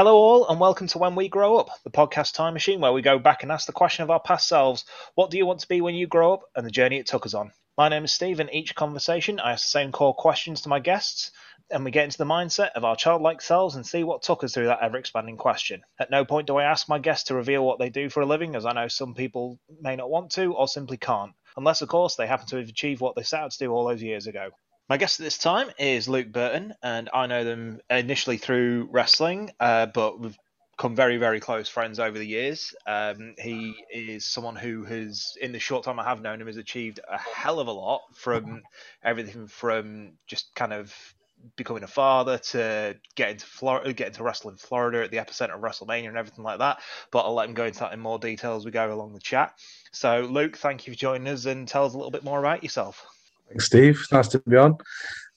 Hello, all, and welcome to When We Grow Up, the podcast time machine where we go back and ask the question of our past selves what do you want to be when you grow up, and the journey it took us on. My name is Steve, and each conversation I ask the same core questions to my guests, and we get into the mindset of our childlike selves and see what took us through that ever expanding question. At no point do I ask my guests to reveal what they do for a living, as I know some people may not want to or simply can't, unless, of course, they happen to have achieved what they set out to do all those years ago. My guest at this time is Luke Burton, and I know them initially through wrestling, uh, but we've become very, very close friends over the years. Um, he is someone who has, in the short time I have known him, has achieved a hell of a lot from everything from just kind of becoming a father to getting to Florida, getting to wrestle in Florida at the epicenter of WrestleMania and everything like that. But I'll let him go into that in more detail as we go along the chat. So, Luke, thank you for joining us and tell us a little bit more about yourself. Thanks, Steve. Nice to be on.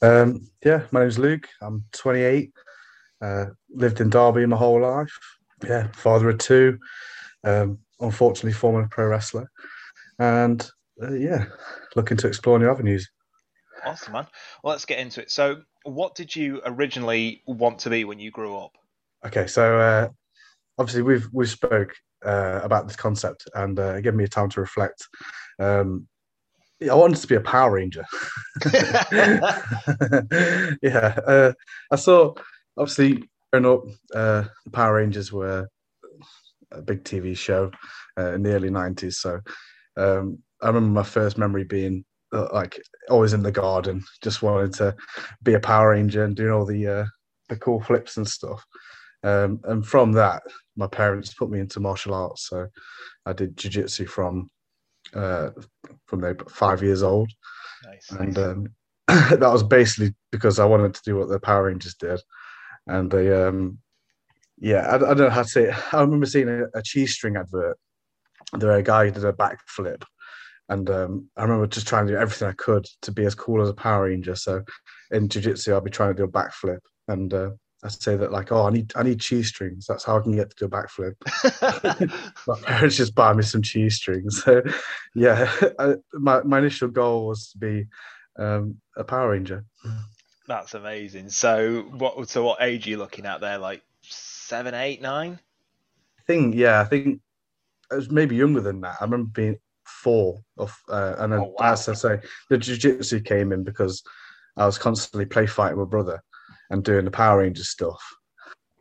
Um, yeah, my name's Luke. I'm 28. Uh, lived in Derby my whole life. Yeah, father of two. Um, unfortunately, former pro wrestler, and uh, yeah, looking to explore new avenues. Awesome, man. Well, let's get into it. So, what did you originally want to be when you grew up? Okay, so uh, obviously we've we spoke uh, about this concept and uh, given me a time to reflect. Um, I wanted to be a Power Ranger. yeah, uh, I saw obviously growing up, uh, the Power Rangers were a big TV show uh, in the early '90s. So um, I remember my first memory being uh, like always in the garden, just wanted to be a Power Ranger and doing all the uh, the cool flips and stuff. Um, and from that, my parents put me into martial arts. So I did jiu-jitsu from uh, from they five years old, nice, and um, that was basically because I wanted to do what the Power Rangers did, and they, um, yeah, I, I, don't know how to say. It. I remember seeing a, a cheese string advert. There, a guy did a backflip, and um, I remember just trying to do everything I could to be as cool as a Power Ranger. So in jiu-jitsu, I'll be trying to do a backflip, and uh, I say that like, oh, I need I need cheese strings. That's how I can get to do a backflip. my parents just buy me some cheese strings. So, yeah, I, my my initial goal was to be um, a Power Ranger. That's amazing. So, what so what age are you looking at there? Like seven, eight, nine? I think yeah, I think I was maybe younger than that. I remember being four, of, uh, and then, oh, wow. as I say, the jiu-jitsu came in because I was constantly play fighting my brother and doing the Power Rangers stuff.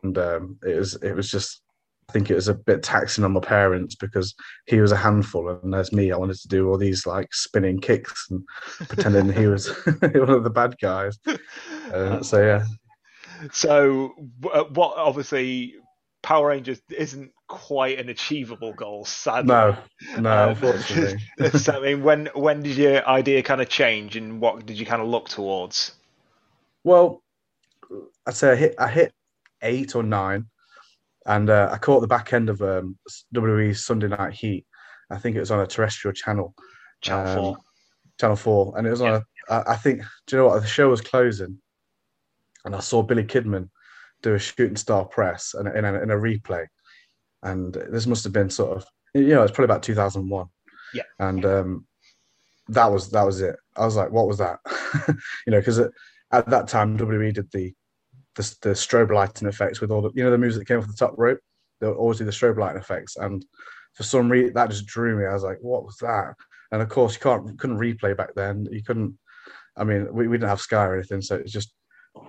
And um, it was it was just I think it was a bit taxing on my parents because he was a handful, and as me, I wanted to do all these like spinning kicks and pretending he was one of the bad guys. Uh, so yeah. So uh, what? Obviously, Power Rangers isn't quite an achievable goal, sadly. No, no, um, unfortunately. so, I mean, when when did your idea kind of change, and what did you kind of look towards? Well, I'd say I hit I hit eight or nine, and uh, I caught the back end of um, WWE's Sunday Night Heat. I think it was on a terrestrial channel, Channel um, Four, Channel Four, and it was on. Yeah. A, I think. Do you know what? The show was closing, and I saw Billy Kidman do a shooting star press and in a, in a replay, and this must have been sort of you know it's probably about 2001. Yeah, and um, that was that was it. I was like, what was that? you know, because at that time WWE did the, the the strobe lighting effects with all the you know the music that came off the top rope. They would always do the strobe lighting effects, and for some reason that just drew me. I was like, what was that? And of course, you can't couldn't replay back then. You couldn't. I mean, we, we didn't have Sky or anything, so it's just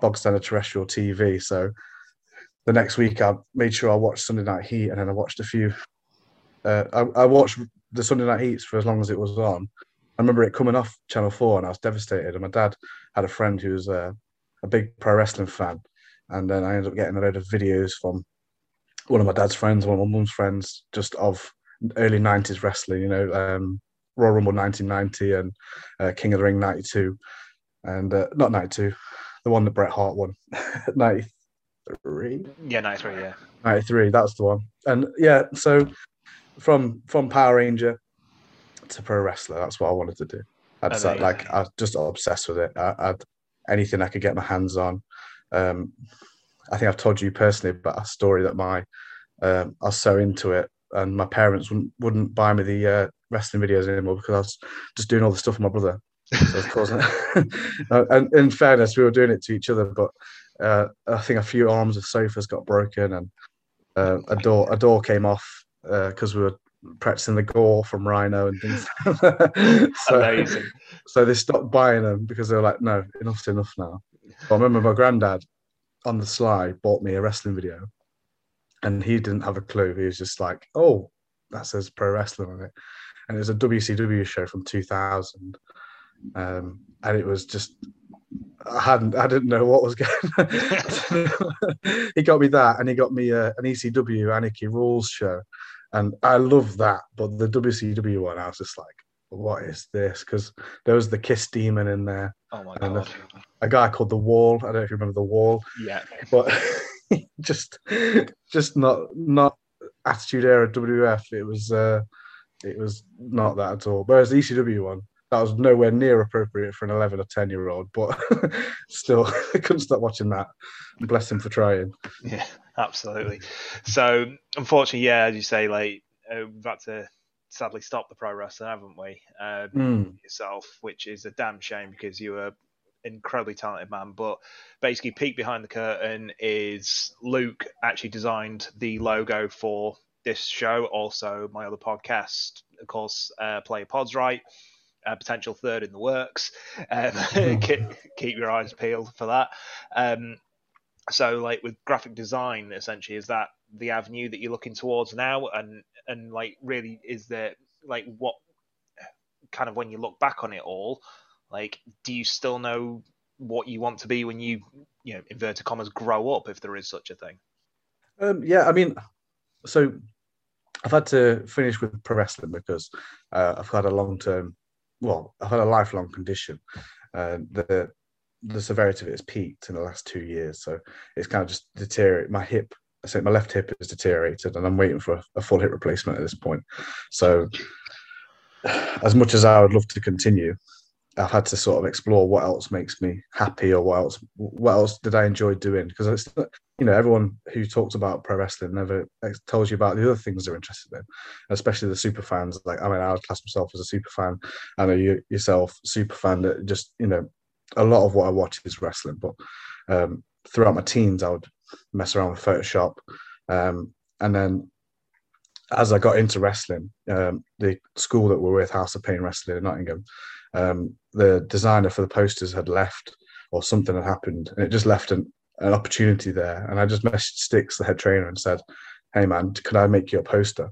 bog standard terrestrial TV. So the next week, I made sure I watched Sunday Night Heat, and then I watched a few. Uh, I, I watched the Sunday Night Heats for as long as it was on, I remember it coming off Channel Four, and I was devastated. And my dad had a friend who was a, a big pro wrestling fan, and then I ended up getting a load of videos from one of my dad's friends, one of my mum's friends, just of early '90s wrestling. You know, um, Royal Rumble 1990 and uh, King of the Ring '92, and uh, not '92, the one that Bret Hart won, '93. Yeah, '93. Yeah, '93. That's the one. And yeah, so from from Power Ranger to pro wrestler. That's what I wanted to do. I just like I was just obsessed with it. I, I'd anything I could get my hands on. Um, I think I've told you personally about a story that my um, I was so into it, and my parents wouldn't, wouldn't buy me the uh, wrestling videos anymore because I was just doing all the stuff with my brother. So of course, and in fairness, we were doing it to each other, but uh, I think a few arms of sofas got broken, and uh, a door a door came off because uh, we were practicing the gore from Rhino and things. so, Amazing. So they stopped buying them because they were like, "No, enough's enough now." I remember my granddad on the sly bought me a wrestling video, and he didn't have a clue. He was just like, "Oh, that says pro wrestling on it," and it was a WCW show from 2000, um, and it was just I hadn't, I didn't know what was going. on. he got me that, and he got me uh, an ECW Anarchy Rulz show, and I love that. But the WCW one, I was just like, "What is this?" Because there was the Kiss Demon in there, oh my god, a, a, guy called the Wall. I don't know if you remember the Wall. Yeah, but just, just not not Attitude Era WF. It was, uh, it was not that at all. Whereas the ECW one, that was nowhere near appropriate for an 11 or 10 year old, but still, I couldn't stop watching that. Bless him for trying. Yeah, absolutely. So, unfortunately, yeah, as you say, like, uh, we've had to sadly stop the pro wrestling, haven't we? Um, mm. Yourself, which is a damn shame because you were incredibly talented man. But basically, peek behind the curtain is Luke actually designed the logo for this show. Also, my other podcast, of course, uh, Play Pods Right a potential third in the works. Um, keep, keep, your eyes peeled for that. Um, so, like with graphic design, essentially, is that the avenue that you're looking towards now? And and like, really, is there like what kind of when you look back on it all, like, do you still know what you want to be when you, you know, inverted commas, grow up, if there is such a thing? Um, yeah, I mean, so I've had to finish with pro wrestling because uh, I've had a long term well, I've had a lifelong condition. Uh, the the severity of it has peaked in the last two years, so it's kind of just deteriorated. My hip, I say my left hip has deteriorated, and I'm waiting for a, a full hip replacement at this point. So, as much as I would love to continue, I've had to sort of explore what else makes me happy or what else what else did I enjoy doing because it's you know everyone who talks about pro wrestling never tells you about the other things they're interested in especially the super fans like I mean I would class myself as a super fan I know you yourself super fan that just you know a lot of what I watch is wrestling but um, throughout my teens I would mess around with Photoshop um, and then as I got into wrestling um, the school that we're with House of Pain Wrestling in Nottingham um, the designer for the posters had left or something had happened and it just left an, an opportunity there. And i just messaged Stixx the head trainer and said hey man could i make you a poster?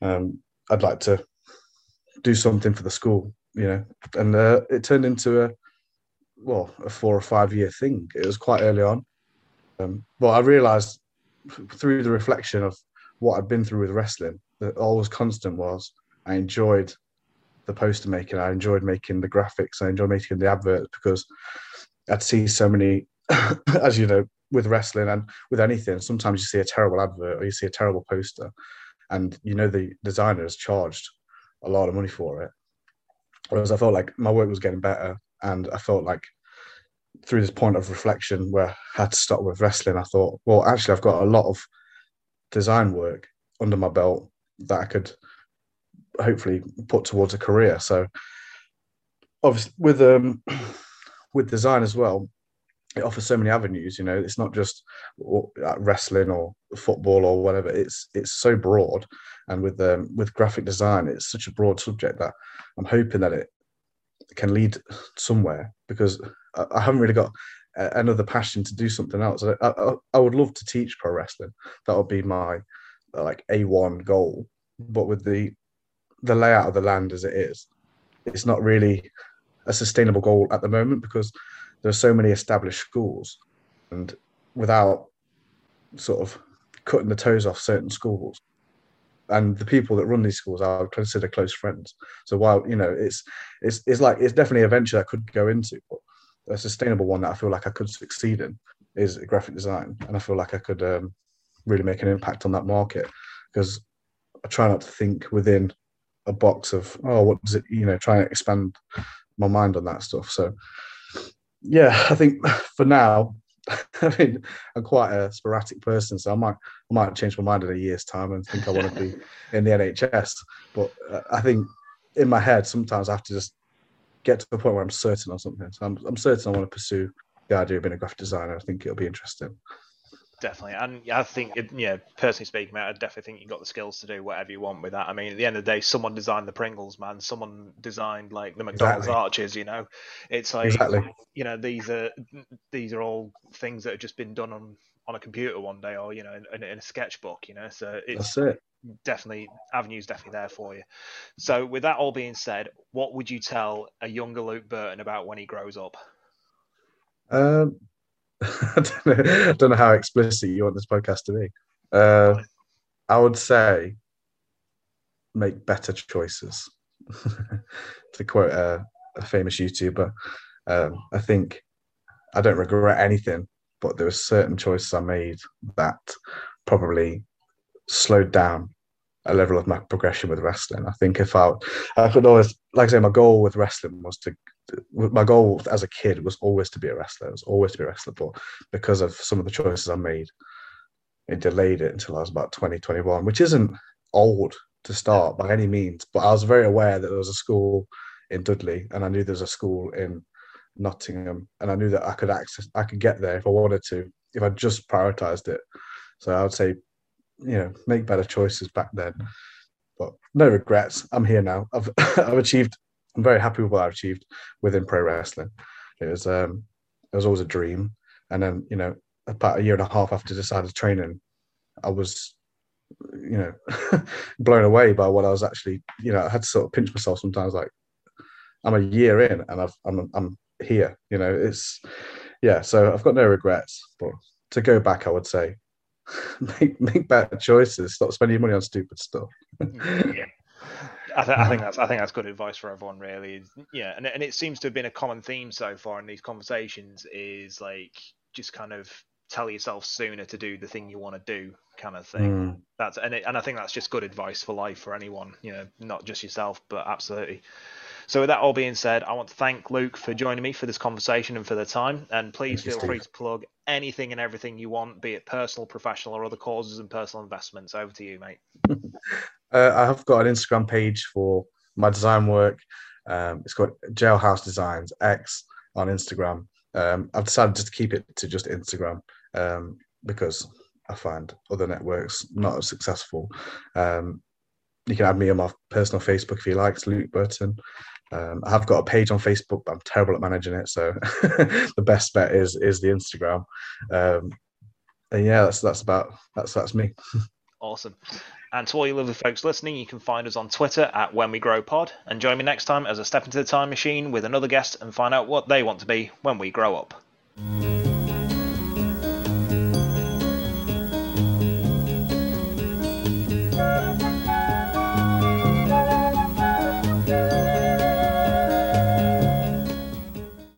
Um, i'd like to do something for the school you know? And uh, it turned into a well a four or five year thing it was quite early on um, but i realized through the reflection of what i'd been through with wrestling that all was constant was i enjoyed the poster making. I enjoyed making the graphics. I enjoyed making the adverts because I'd see so many, as you know, with wrestling and with anything. Sometimes you see a terrible advert or you see a terrible poster, and you know the designer has charged a lot of money for it. Whereas I felt like my work was getting better, and I felt like through this point of reflection where I had to stop with wrestling, I thought, well, actually, I've got a lot of design work under my belt that I could hopefully put towards a career. So obviously with um with design as well, it offers so many avenues. You know, it's not just wrestling or football or whatever. It's it's so broad, and with um, with graphic design, it's such a broad subject that I'm hoping that it can lead somewhere because I, I haven't really got another passion to do something else. I, I, I would love to teach pro wrestling. That would be my like a one goal. But with the the layout of the land as it is, it's not really a sustainable goal at the moment because there are so many established schools, and without sort of cutting the toes off certain schools, and the people that run these schools I would consider close friends. So while you know it's it's it's like it's definitely a venture I could go into, but a sustainable one that I feel like I could succeed in is graphic design, and I feel like I could um, really make an impact on that market. Because I try not to think within a box of oh what does it you know try and expand my mind on that stuff. So yeah i think for now i mean i'm quite a sporadic person so i might i might change my mind in a year's time and think i want to be in the nhs but uh, i think in my head sometimes i have to just get to the point where i'm certain on something so i'm, I'm certain i want to pursue the idea of being a graphic designer. I think it'll be interesting. Definitely, and I think, it, yeah, personally speaking, I definitely think you've got the skills to do whatever you want with that. I mean, at the end of the day, someone designed the Pringles, man. Someone designed like the McDonald's exactly. arches. You know, it's like, exactly. you know, these are these are all things that have just been done on on a computer one day, or you know, in, in a sketchbook. You know, so it's That's it. definitely avenues definitely there for you. So, with that all being said, what would you tell a younger Luke Burton about when he grows up? Um, I, don't know, I don't know how explicit you want this podcast to be. Uh, I would say make better choices. to quote a, a famous YouTuber, um, I think I don't regret anything, but there were certain choices I made that probably slowed down a level of my progression with wrestling. I think if I, I could always, like I say, my goal with wrestling was to my goal as a kid was always to be a wrestler. It was always to be a wrestler, but because of some of the choices I made, it delayed it until I was about 20, 21, which isn't old to start by any means. But I was very aware that there was a school in Dudley, and I knew there was a school in Nottingham, and I knew that I could access, I could get there if I wanted to, if I just prioritized it. So I would say, you know, make better choices back then. But no regrets. I'm here now. I've I've achieved I'm very happy with what I've achieved within pro wrestling. It was um, it was always a dream, and then you know about a year and a half after I decided training, I was you know blown away by what I was actually you know I had to sort of pinch myself sometimes like I'm a year in and I've I'm I'm here you know it's yeah so I've got no regrets but to go back I would say make make better choices stop spending money on stupid stuff. Yeah I, th- I, think that's I think that's good advice for everyone, really. Yeah, and and it seems to have been a common theme so far in these conversations is like just kind of tell yourself sooner to do the thing you want to do, kind of thing. Mm. That's and it, and I think that's just good advice for life for anyone, you know, not just yourself, but absolutely. So with that all being said, I want to thank Luke for joining me for this conversation and for the time. And please feel free to plug anything and everything you want, be it personal, professional, or other causes and personal investments. Over to you, mate. uh, I have got an Instagram page for my design work. Um, it's got Jailhouse Designs X on Instagram. Um, I've decided to keep it to just Instagram um, because I find other networks not as successful. Um, you can add me on my personal Facebook if you like, it's Luke Burton. Um, I have got a page on Facebook, but I'm terrible at managing it. So the best bet is is the Instagram. Um, and yeah, that's that's about that's that's me. awesome. And to all you lovely folks listening, you can find us on Twitter at When We Grow Pod. And join me next time as I step into the time machine with another guest and find out what they want to be when we grow up.